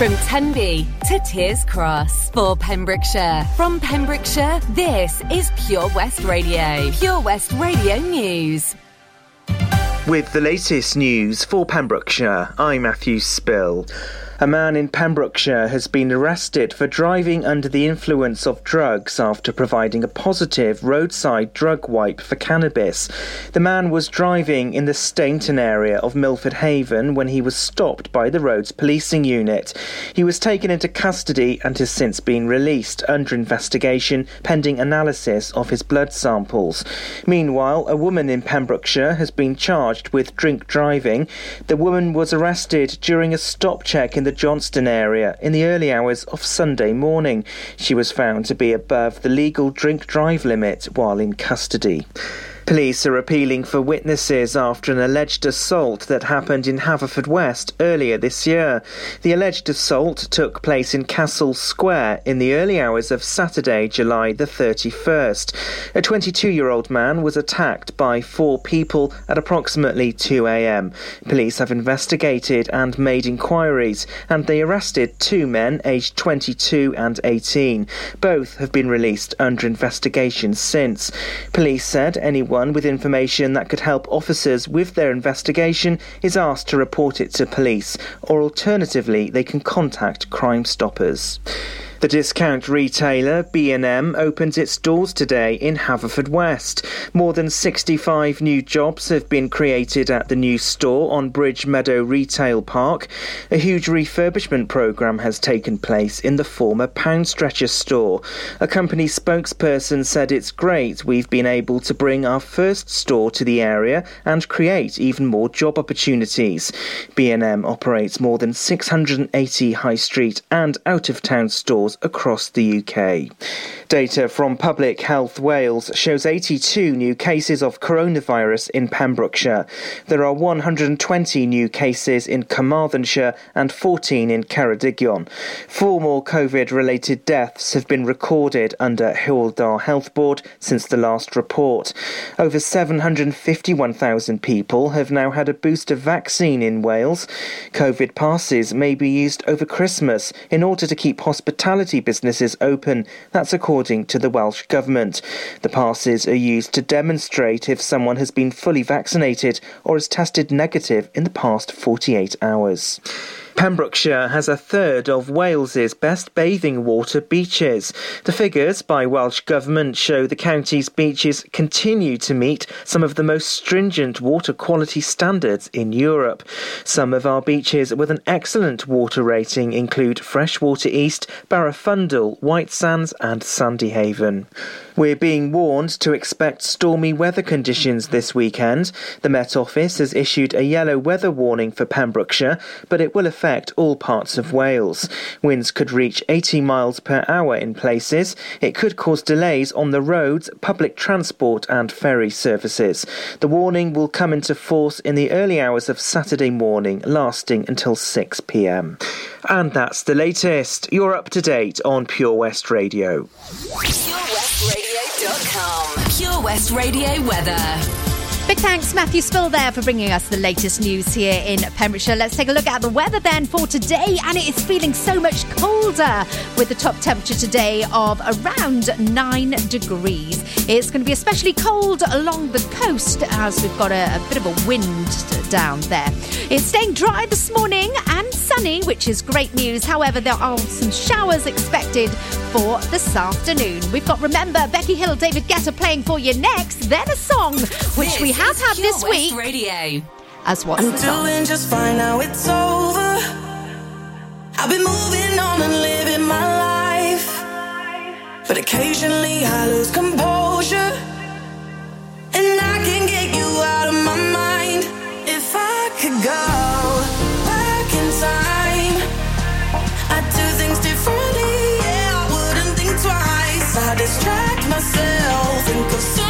From Tenby to Tiers Cross for Pembrokeshire. From Pembrokeshire, this is Pure West Radio. Pure West Radio News. With the latest news for Pembrokeshire, I'm Matthew Spill. A man in Pembrokeshire has been arrested for driving under the influence of drugs after providing a positive roadside drug wipe for cannabis. The man was driving in the Stainton area of Milford Haven when he was stopped by the roads policing unit. He was taken into custody and has since been released under investigation pending analysis of his blood samples. Meanwhile, a woman in Pembrokeshire has been charged with drink driving. The woman was arrested during a stop check in the the Johnston area in the early hours of Sunday morning. She was found to be above the legal drink drive limit while in custody. Police are appealing for witnesses after an alleged assault that happened in Haverfordwest earlier this year. The alleged assault took place in Castle Square in the early hours of Saturday, July the 31st. A 22 year old man was attacked by four people at approximately 2 a.m. Police have investigated and made inquiries, and they arrested two men aged 22 and 18. Both have been released under investigation since. Police said anyone anyone with information that could help officers with their investigation is asked to report it to police, or alternatively, they can contact Crime Stoppers. The discount retailer B&M opens its doors today in Haverfordwest. More than 65 new jobs have been created at the new store on Bridge Meadow Retail Park. A huge refurbishment programme has taken place in the former Pound Stretcher store. A company spokesperson said it's great we've been able to bring our first store to the area and create even more job opportunities. B&M operates more than 680 high street and out of town stores across the UK. Data from Public Health Wales shows 82 new cases of coronavirus in Pembrokeshire. There are 120 new cases in Carmarthenshire and 14 in Ceredigion. Four more COVID related deaths have been recorded under Hywel Health Board since the last report. Over 751,000 people have now had a booster vaccine in Wales. COVID passes may be used over Christmas in order to keep hospitality businesses open. That's according to the Welsh Government. The passes are used to demonstrate if someone has been fully vaccinated or has tested negative in the past 48 hours. Pembrokeshire has a third of Wales's best bathing water beaches. The figures by Welsh Government show the county's beaches continue to meet some of the most stringent water quality standards in Europe. Some of our beaches with an excellent water rating include Freshwater East, Barafundle, White Sands, and Sandyhaven. We're being warned to expect stormy weather conditions this weekend. The Met Office has issued a yellow weather warning for Pembrokeshire, but it will affect all parts of Wales. Winds could reach 80 miles per hour in places. It could cause delays on the roads, public transport, and ferry services. The warning will come into force in the early hours of Saturday morning, lasting until 6 pm. And that's the latest. You're up to date on Pure West Radio. Pure West Radio. Pure West Radio weather. Big thanks, Matthew Spill, there for bringing us the latest news here in Pembrokeshire. Let's take a look at the weather then for today, and it is feeling so much colder with the top temperature today of around 9 degrees. It's going to be especially cold along the coast as we've got a, a bit of a wind down there. It's staying dry this morning and sunny, which is great news. However, there are some showers expected for this afternoon. We've got Remember, Becky Hill, David Guetta playing for you next, then a song which This we have is had Pure this West week Radio. as what's I'm the song. doing just fine now it's over. I've been moving on and living my life. But occasionally I lose composure. And I can get you out of my mind. If I could go myself, think of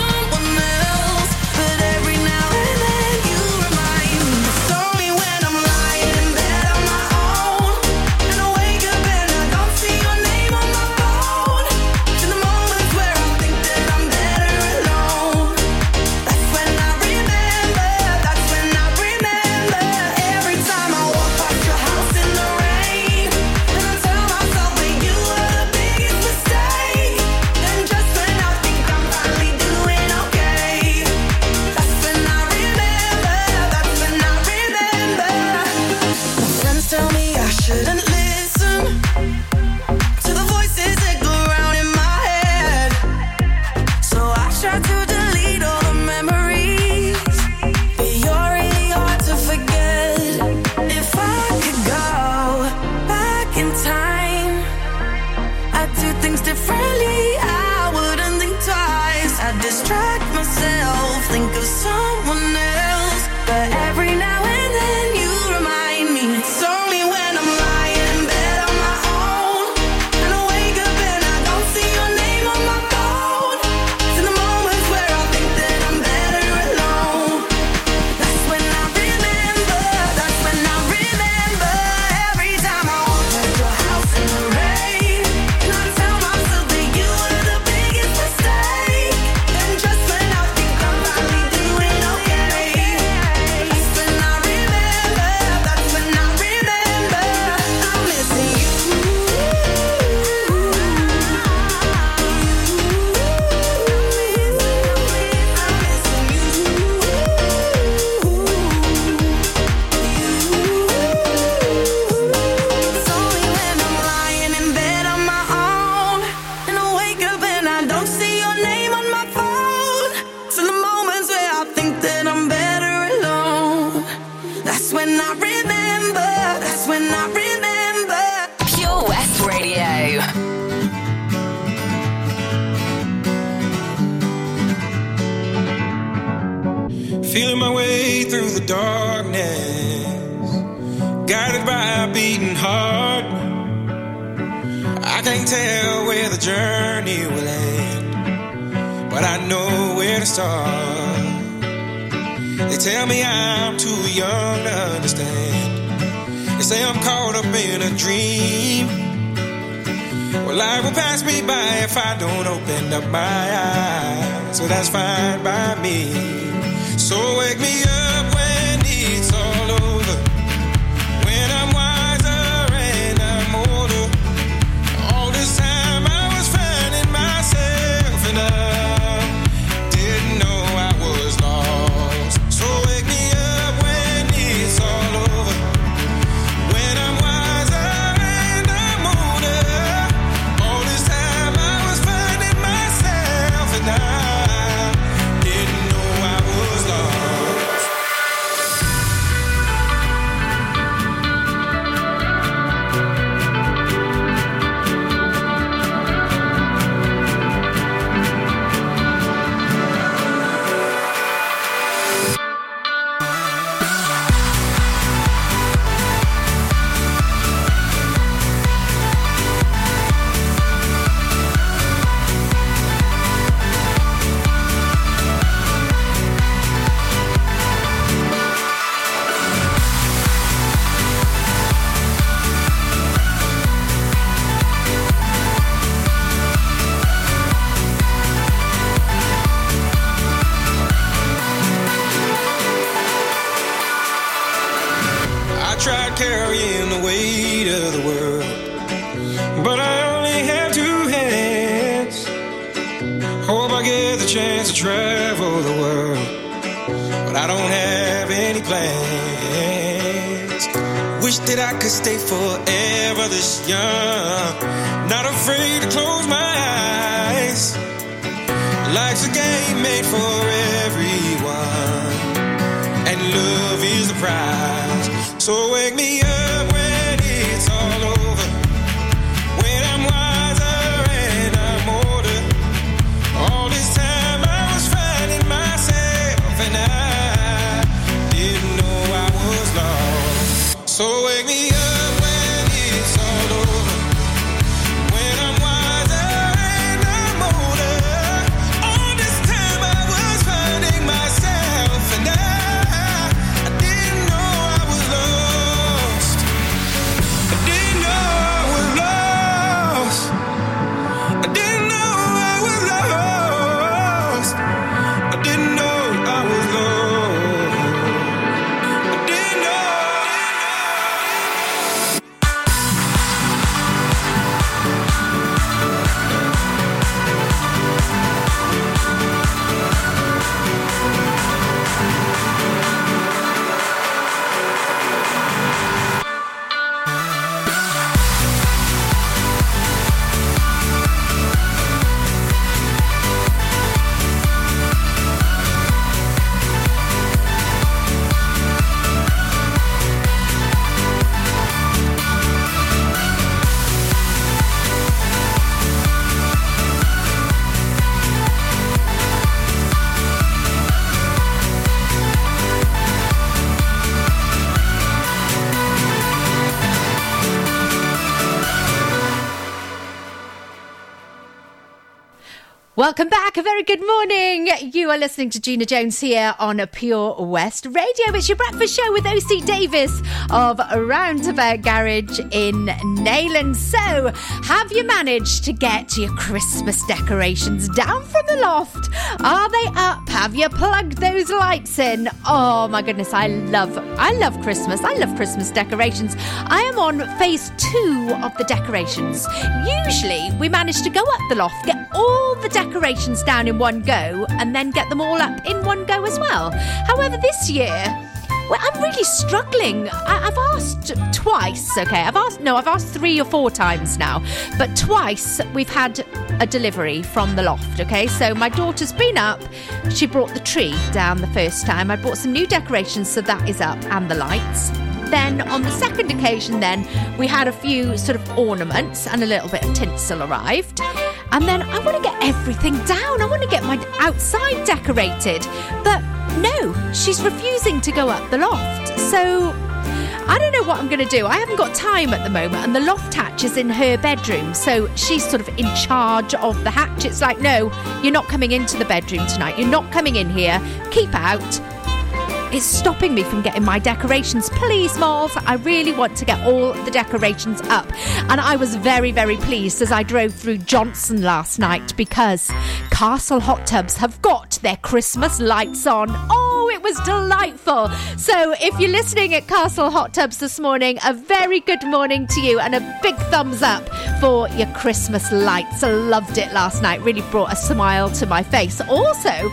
distract myself, think of something. Welcome back. A very good morning. You are listening to Gina Jones here on Pure West Radio. It's your breakfast show with OC Davis of Roundabout Garage in Neyland. So, have you managed to get your Christmas decorations down from the loft? Are they up? Have you plugged those lights in? Oh my goodness, I love I love Christmas. I love Christmas decorations. I am on phase 2 of the decorations. Usually, we manage to go up the loft, get all the decorations down in one go, and then get them all up in one go as well. However, this year, well, I'm really struggling. I, I've asked twice, okay? I've asked, no, I've asked three or four times now, but twice we've had a delivery from the loft, okay? So my daughter's been up. She brought the tree down the first time. I bought some new decorations, so that is up, and the lights. Then on the second occasion, then we had a few sort of ornaments and a little bit of tinsel arrived. And then I want to get everything down. I want to get my outside decorated. But no, she's refusing to go up the loft. So I don't know what I'm going to do. I haven't got time at the moment, and the loft hatch is in her bedroom. So she's sort of in charge of the hatch. It's like, no, you're not coming into the bedroom tonight. You're not coming in here. Keep out. It's stopping me from getting my decorations. Please, Malls, I really want to get all the decorations up. And I was very, very pleased as I drove through Johnston last night because Castle Hot Tubs have got their Christmas lights on. Oh, it was delightful. So, if you're listening at Castle Hot Tubs this morning, a very good morning to you and a big thumbs up for your Christmas lights. I loved it last night, really brought a smile to my face. Also,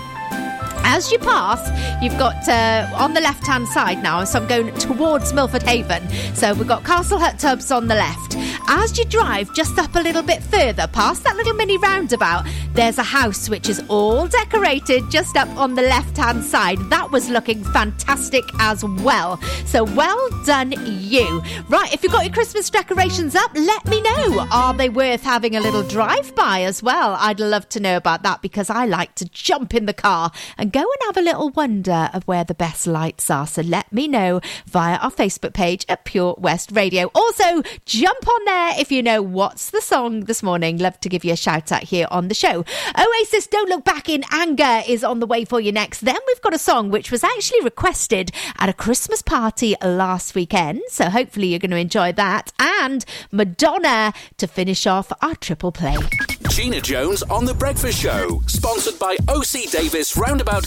as you pass, you've got uh, on the left hand side now, so I'm going towards Milford Haven. So we've got Castle Hot Tubs on the left. As you drive just up a little bit further, past that little mini roundabout, there's a house which is all decorated just up on the left hand side. That was looking fantastic as well. So well done, you. Right, if you've got your Christmas decorations up, let me know. Are they worth having a little drive by as well? I'd love to know about that because I like to jump in the car and go and have a little wonder of where the best lights are. So let me know via our Facebook page at Pure West Radio. Also, jump on there if you know what's the song this morning. Love to give you a shout out here on the show. Oasis Don't Look Back in Anger is on the way for you next. Then we've got a song which was actually requested at a Christmas party last weekend. So hopefully you're going to enjoy that. And Madonna to finish off our triple play. Gina Jones on The Breakfast Show, sponsored by OC Davis Roundabout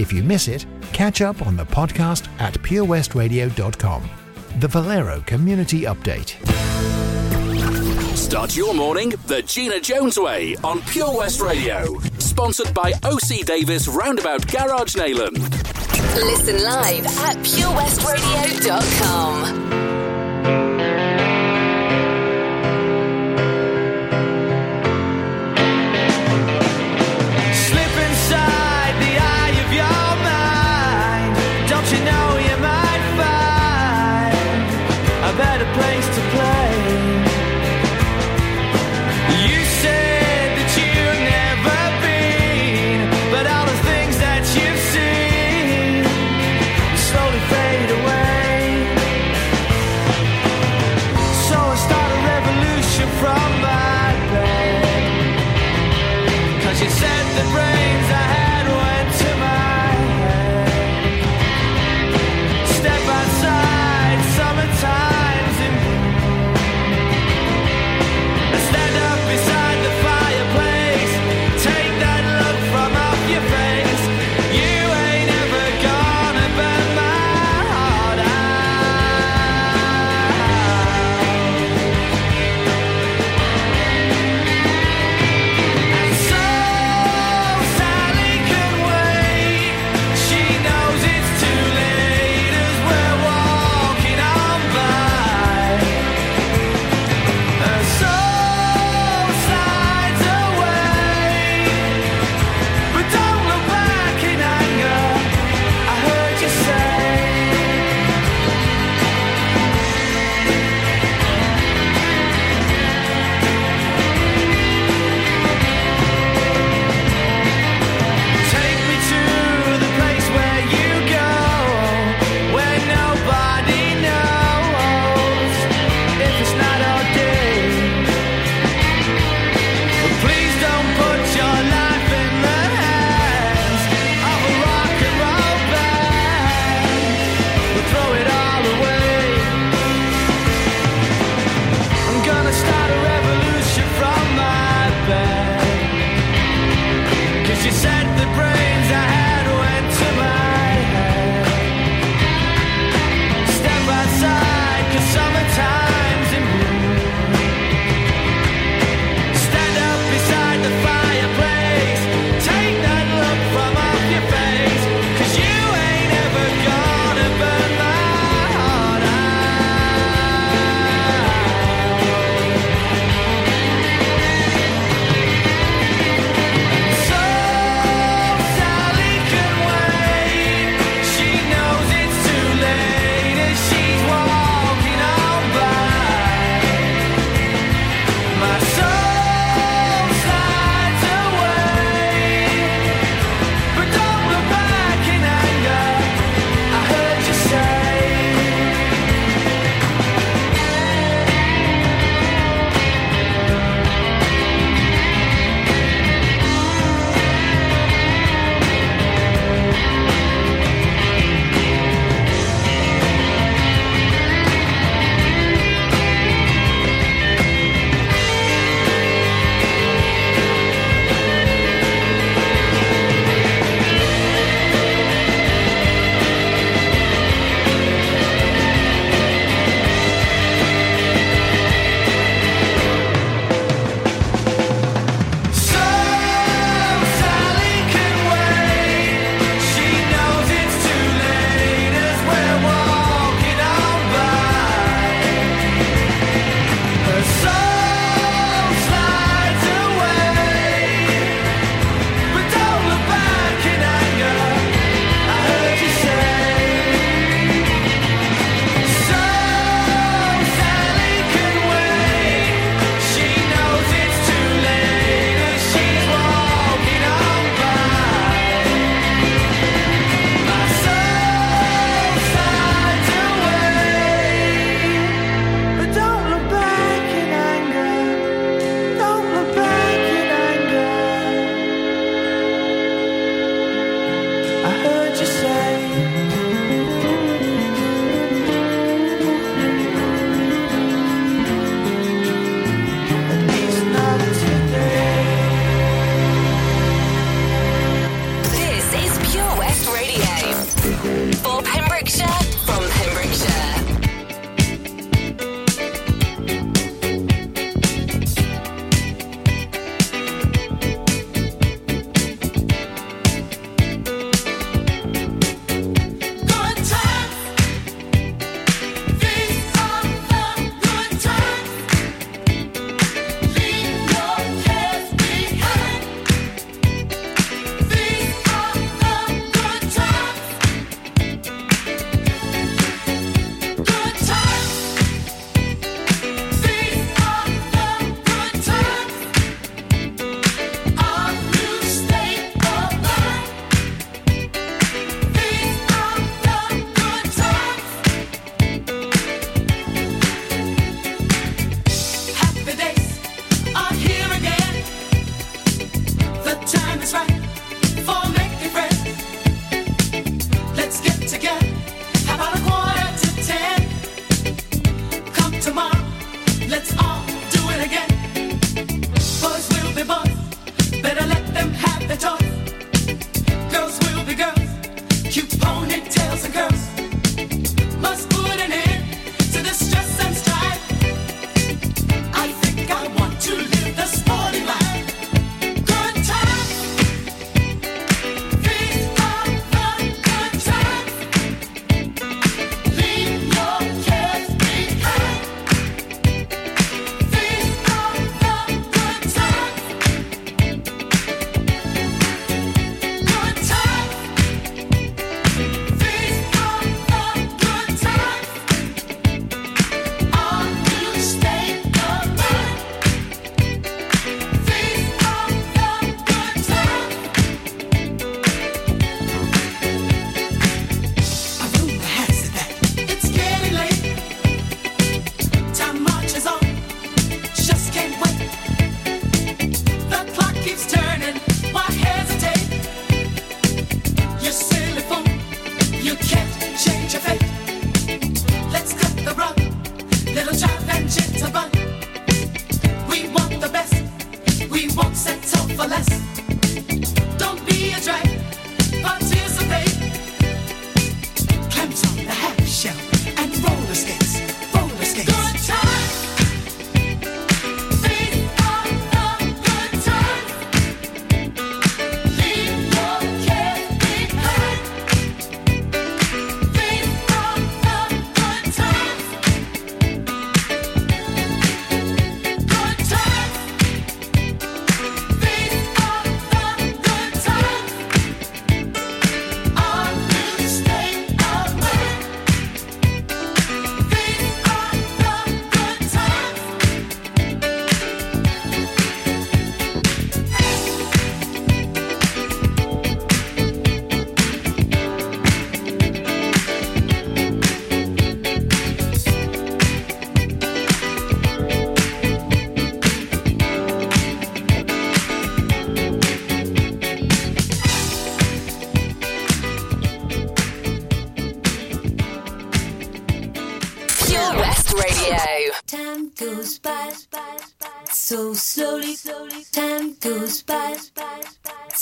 If you miss it, catch up on the podcast at purewestradio.com. The Valero Community Update. Start your morning the Gina Jones way on Pure West Radio, sponsored by OC Davis Roundabout Garage Neyland. Listen live at purewestradio.com.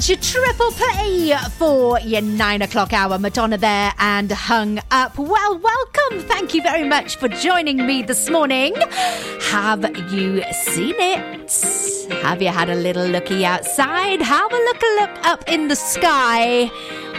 That's your triple play for your nine o'clock hour. Madonna there and hung up. Well, welcome. Thank you very much for joining me this morning. Have you seen it? Have you had a little looky outside? Have a look, a look up in the sky.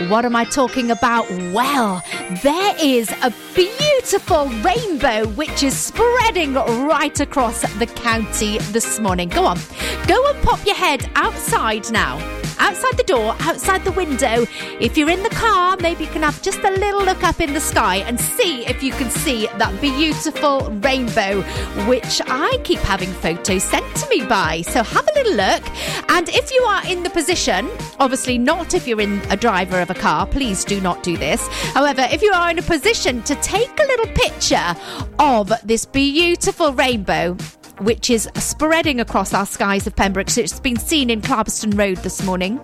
What am I talking about? Well, there is a beautiful rainbow which is spreading right across the county this morning. Go on, go and pop your head outside now outside the door, outside the window. If you're in the car, maybe you can have just a little look up in the sky and see if you can see that beautiful rainbow, which I keep having photos sent to me by. So have a little look. And if you are in the position, obviously not if you're in a driver of a car, please do not do this. However, if you are in a position to take a little picture of this beautiful rainbow, which is spreading across our skies of Pembroke. So it's been seen in Clarbeston Road this morning.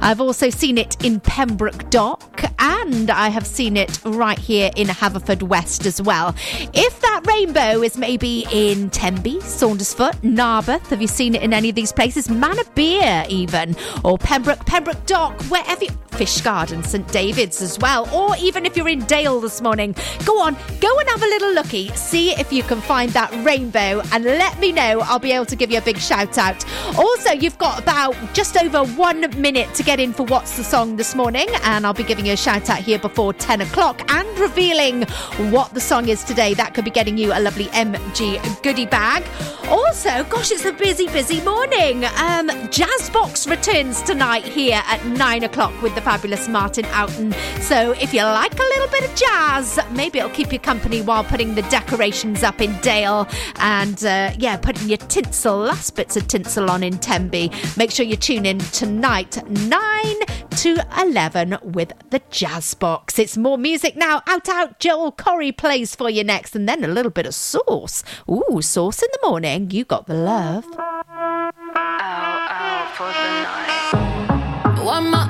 I've also seen it in Pembroke Dock, and I have seen it right here in Haverfordwest as well. If that rainbow is maybe in Tenby, Saundersfoot, Narberth, have you seen it in any of these places? Manorbier, even, or Pembroke, Pembroke Dock, wherever you. Fishguard, St David's as well, or even if you're in Dale this morning, go on, go and have a little looky, see if you can find that rainbow, and let me know. I'll be able to give you a big shout out. Also, you've got about just over one minute to get in for What's the Song this morning, and I'll be giving you a shout out here before 10 o'clock and revealing what the song is today. That could be getting you a lovely MG goodie bag. Also, gosh, it's a busy, busy morning. Um, Jazzbox returns tonight here at 9 o'clock with the fabulous Martin Outen. So if you like a little bit of jazz, maybe it'll keep you company while putting the decorations up in Dale and, uh, yeah, putting your tinsel, last bits of tinsel on in Tenby. Make sure you tune in tonight, 9 to 11 with the Jazz Box. It's more music now. Out, out. Joel Corry plays for you next, and then a little bit of sauce. Ooh, sauce in the morning. You got the love. Am I on my own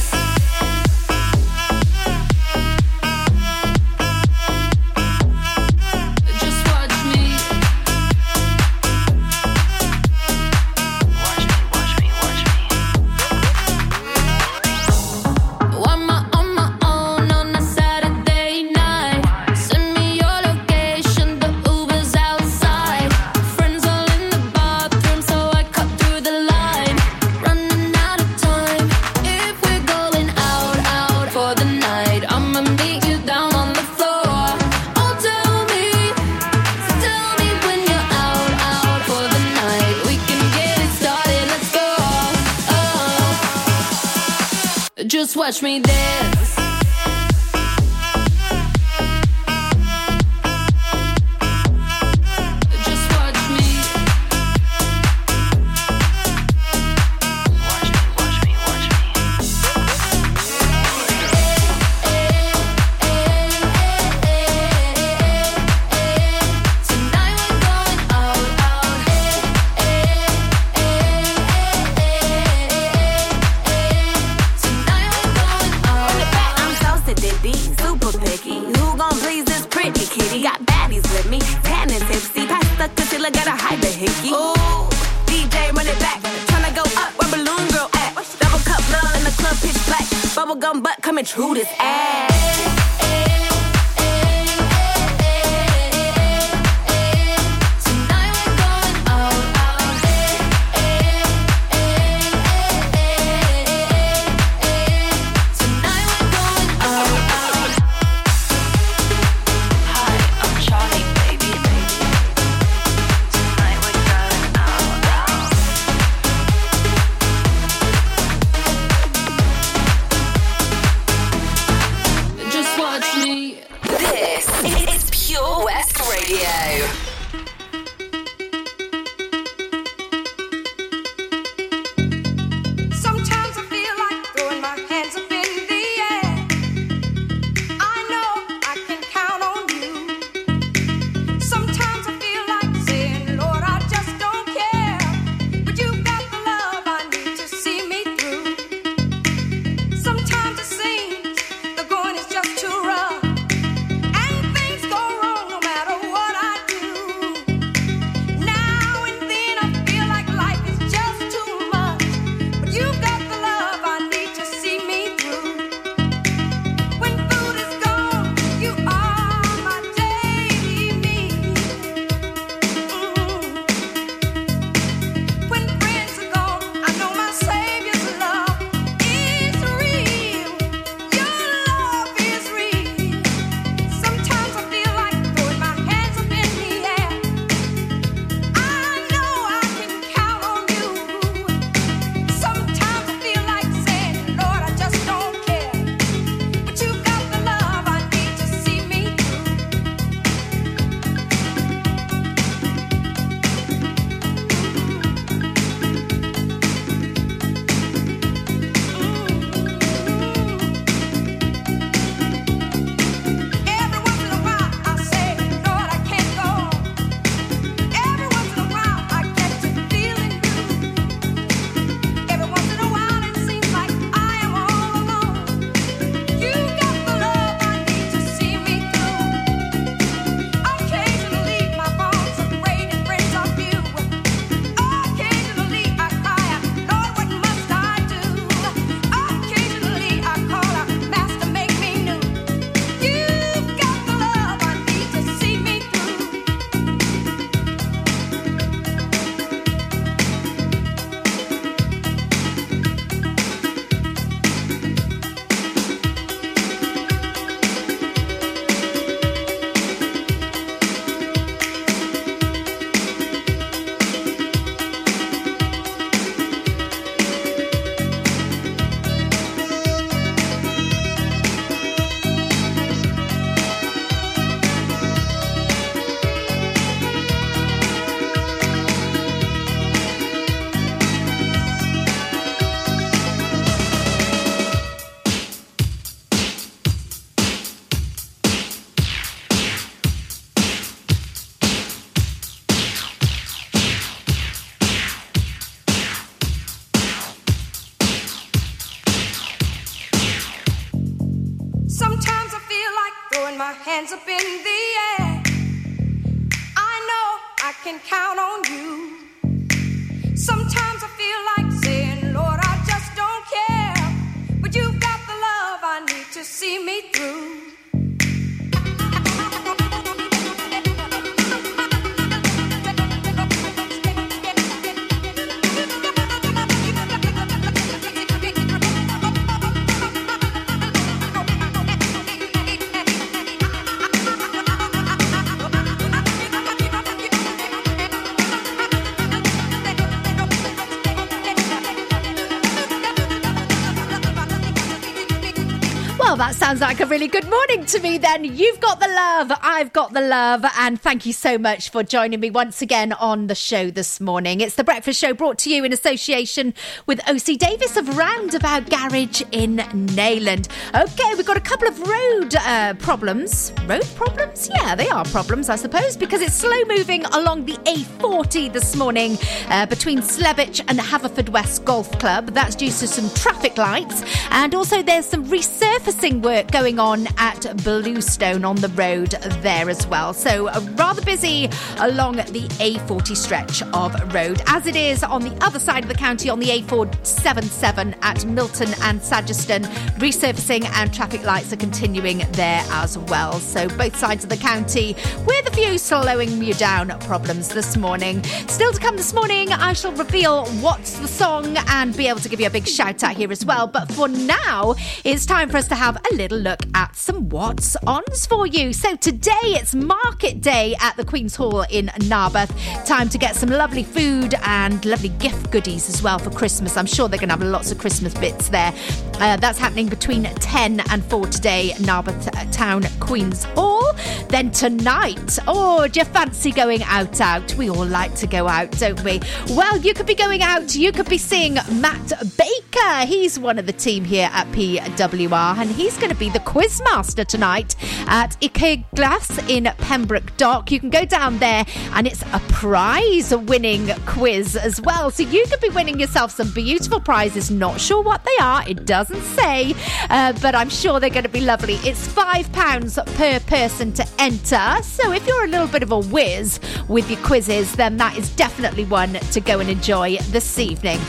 Like a really good morning to me then. You've got the love, I've got the love, and thank you so much for joining me once again on the show this morning. It's the Breakfast Show brought to you in association with OC Davis of Roundabout Garage in Neyland. Okay, we've got a couple of road uh, problems. Road problems? Yeah, they are problems, I suppose, because it's slow moving along the A40 this morning uh, between Slebech and Haverford Golf Club. That's due to some traffic lights, and also there's some resurfacing work going on at Bluestone on the road there as well. So, uh, rather busy along the A40 stretch of road, as it is on the other side of the county on the A477 at Milton and Sageston. Resurfacing and traffic lights are continuing there as well. So, both sides of the county with a few slowing you down problems this morning. Still to come this morning, I shall reveal what's the song and be able to give you a big shout out here as well. But for now, it's time for us to have a little look at some what's ons for you. So today it's market day at the Queen's Hall in Narberth. Time to get some lovely food and lovely gift goodies as well for Christmas. I'm sure they're going to have lots of Christmas bits there. Uh, that's happening between 10 and 4 today, Narberth Town Queen's Hall. Then tonight, oh, do you fancy going out? Out? We all like to go out, don't we? Well, you could be going out. You could be seeing Matt Baker. He's one of the team here at PWR, and he's going to be the quizmaster tonight at Ike Glass in Pembroke Dock. You can go down there, and it's a prize-winning quiz as well. So you could be winning yourself some beautiful prizes. Not sure what they are. It doesn't say, uh, but I'm sure they're going to be lovely. It's five pounds per person to enter. So if you're a little bit of a whiz with your quizzes, then that is definitely one to go and enjoy this evening.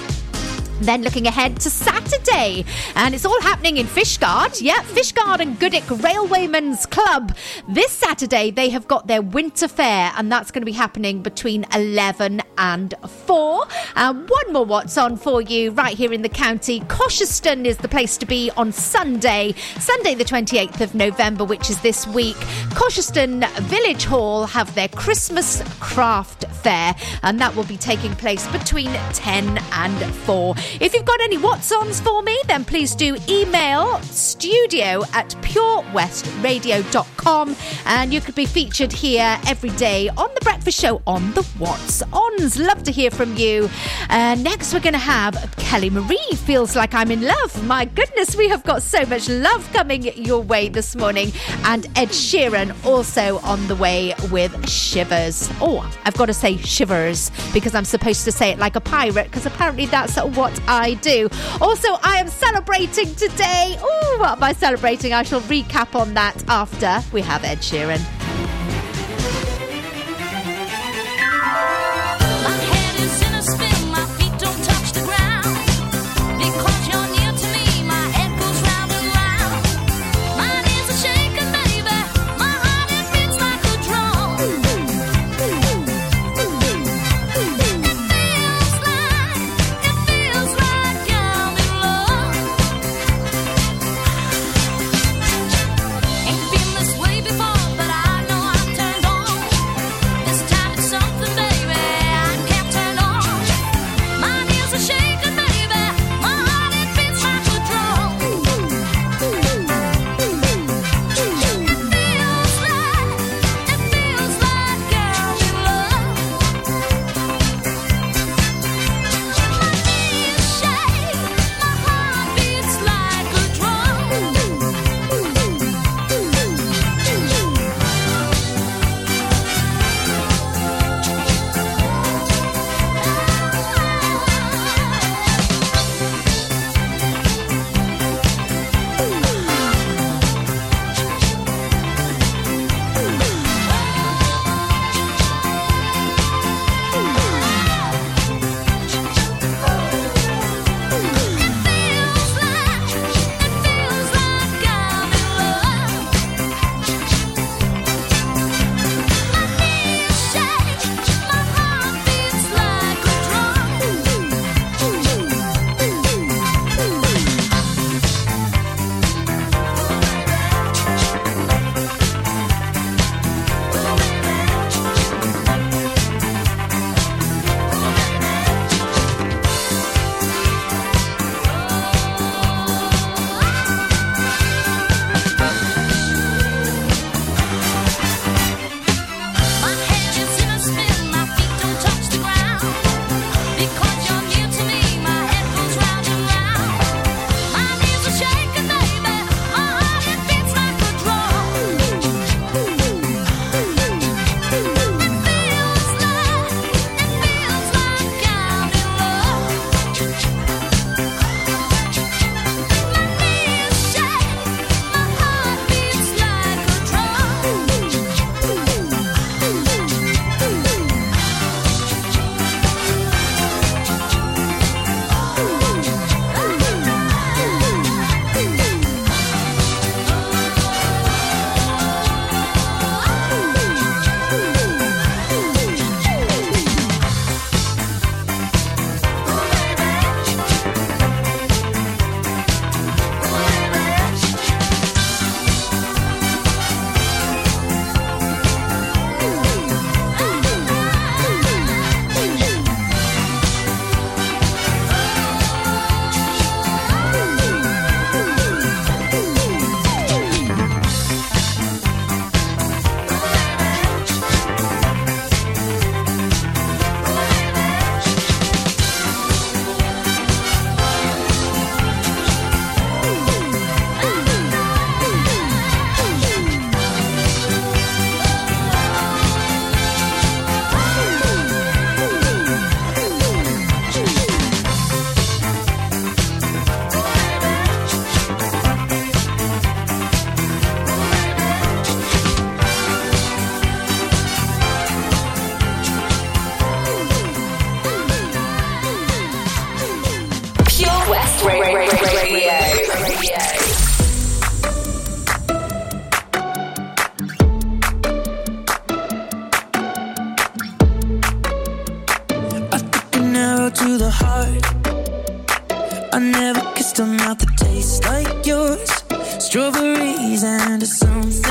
Then looking ahead to Saturday, and it's all happening in Fishguard. Yeah, Fishguard and Goodwick Railwaymen's Club. This Saturday, they have got their winter fair, and that's going to be happening between 11 and 4. Uh, one more what's on for you right here in the county. Cosheston is the place to be on Sunday, Sunday the 28th of November, which is this week. Cosheston Village Hall have their Christmas craft fair, and that will be taking place between 10 and 4. If you've got any what's-ons for me, then please do email studio at purewestradio.com and you could be featured here every day on the breakfast show on the what's-ons. Love to hear from you. Uh, next, we're going to have Kelly Marie. Feels like I'm in love. My goodness, we have got so much love coming your way this morning. And Ed Sheeran also on the way with Shivers. Oh, I've got to say Shivers because I'm supposed to say it like a pirate because apparently that's what I do. Also, I am celebrating today. Oh, what am I celebrating? I shall recap on that after we have Ed Sheeran. Mouth that tastes like yours. Strawberries and more.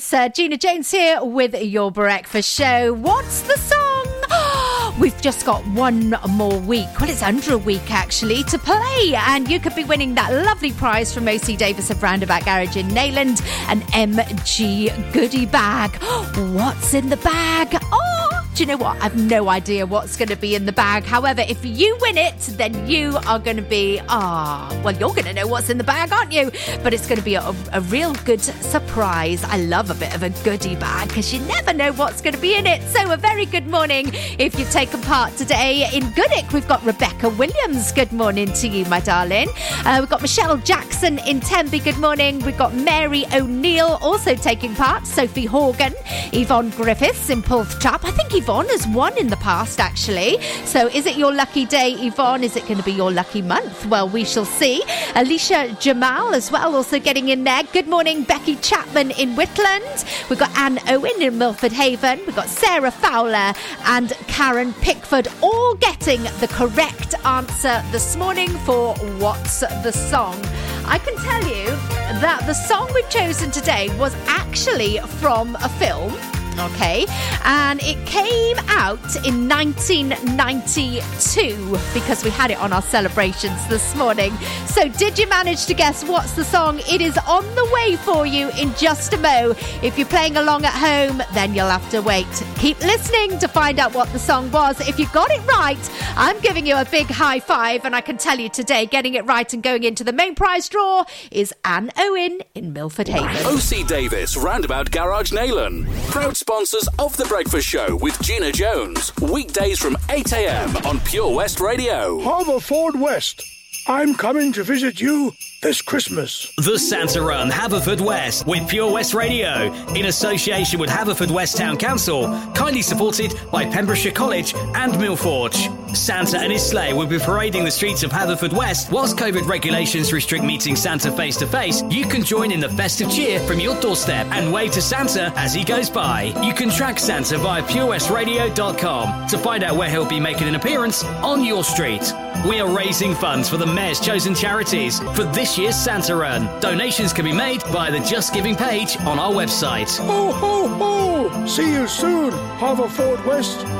It's uh, Gina Jones here with your breakfast show. What's the song? We've just got one more week. Well, it's under a week actually to play, and you could be winning that lovely prize from OC Davis of Roundabout Garage in Neyland, an MG goodie bag. What's in the bag? Oh, you know what? I've no idea what's going to be in the bag. However, if you win it, then you are going to be, ah, well, you're going to know what's in the bag, aren't you? But it's going to be a, a real good surprise. I love a bit of a goodie bag because you never know what's going to be in it. So, a very good morning if you've taken part today. In Goodwick, we've got Rebecca Williams. Good morning to you, my darling. Uh, we've got Michelle Jackson in Tempe. Good morning. We've got Mary O'Neill also taking part. Sophie Horgan, Yvonne Griffiths in Porthchap. I think Yvonne has won in the past, actually. So, is it your lucky day, Yvonne? Is it going to be your lucky month? Well, we shall see. Alicia Jamal as well, also getting in there. Good morning, Becky Chapman in Whitland. We've got Anne Owen in Milford Haven. We've got Sarah Fowler and Karen Pickford all getting the correct answer this morning for What's the Song. I can tell you that the song we've chosen today was actually from a film. Okay, and it came out in 1992 because we had it on our celebrations this morning. So, did you manage to guess what's the song? It is on the way for you in just a mo. If you're playing along at home, then you'll have to wait. Keep listening to find out what the song was. If you got it right, I'm giving you a big high five, and I can tell you today, getting it right and going into the main prize draw is Anne Owen in Milford Haven. OC Davis Roundabout Garage Neyland. Proud sponsors of The Breakfast Show with Gina Jones. Weekdays from 8 a.m. on Pure West Radio. Haverfordwest. I'm coming to visit you this Christmas. The Santa Run Haverfordwest with Pure West Radio in association with Haverfordwest Town Council, kindly supported by Pembrokeshire College and Millforge. Santa and his sleigh will be parading the streets of Haverfordwest. Whilst COVID regulations restrict meeting Santa face to face, you can join in the festive cheer from your doorstep and wave to Santa as he goes by. You can track Santa via purewestradio.com to find out where he'll be making an appearance on your street. We are raising funds for the Mayor's chosen charities for this year's Santa Run. Donations can be made via the Just Giving page on our website. Ho, ho, ho! See you soon, Haverfordwest.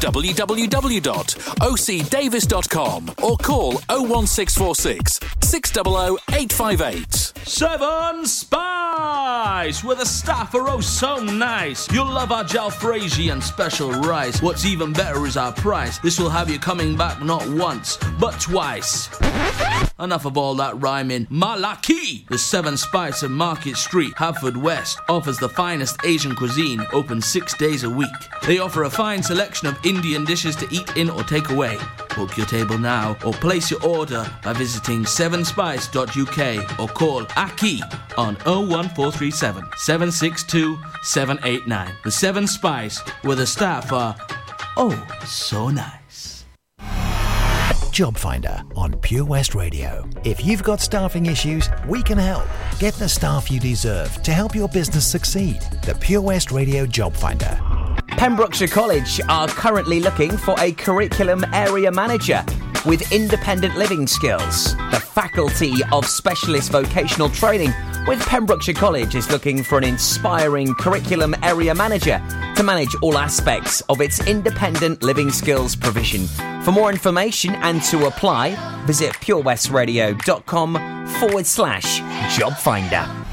www.ocdavis.com or call 01646 600 858. Seven Spice, where the staff are oh so nice. You'll love our jalfrezi and special rice. What's even better is our price. This will have you coming back not once, but twice. Enough of all that rhyming. Malaki! The Seven Spice of Market Street, Haverfordwest, offers the finest Asian cuisine, open six days a week. They offer a fine selection of Indian dishes to eat in or take away. Book your table now or place your order by visiting sevenspice.uk or call Aki on 01437 762 789. The Seven Spice, where the staff are oh so nice. Job Finder on Pure West Radio. If you've got staffing issues, we can help. Get the staff you deserve to help your business succeed. The Pure West Radio Job Finder. Pembrokeshire College are currently looking for a curriculum area manager with independent living skills. The Faculty of Specialist Vocational Training with Pembrokeshire College is looking for an inspiring curriculum area manager to manage all aspects of its independent living skills provision. For more information and to apply, visit purewestradio.com forward slash job finder.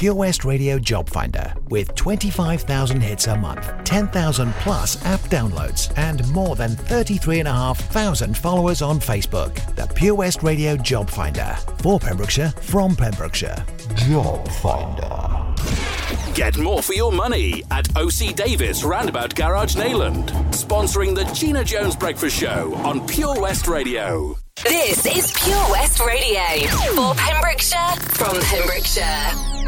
The Pure West Radio Job Finder with 25,000 hits a month, 10,000 plus app downloads, and more than 33,500 followers on Facebook. The Pure West Radio Job Finder for Pembrokeshire from Pembrokeshire. Job Finder. Get more for your money at OC Davis Roundabout Garage Neyland, sponsoring the Gina Jones Breakfast Show on Pure West Radio. This is Pure West Radio for Pembrokeshire from Pembrokeshire.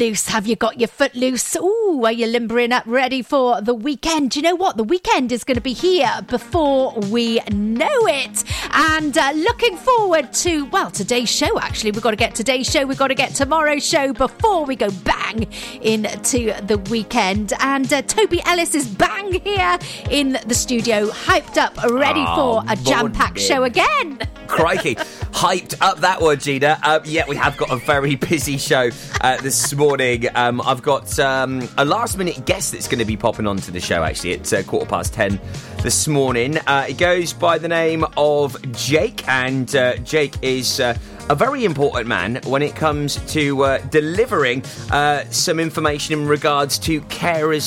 Loose. Have you got your foot loose? Ooh, are you limbering up ready for the weekend? Do you know what? The weekend is going to be here before we know it. And uh, looking forward to, well, today's show, actually. We've got to get today's show, we've got to get tomorrow's show before we go bang into the weekend. And uh, Toby Ellis is bang here in the studio, hyped up, ready Oh, for a jam packed show again. Crikey, hyped up that one, Gina. Um, yeah, we have got a very busy show uh, this morning. Um, I've got um, a last minute guest that's going to be popping onto the show actually at uh, quarter past 10 this morning. Uh, it goes by the name of Jake, and uh, Jake is. Uh, a very important man when it comes to uh, delivering uh, some information in regards to carers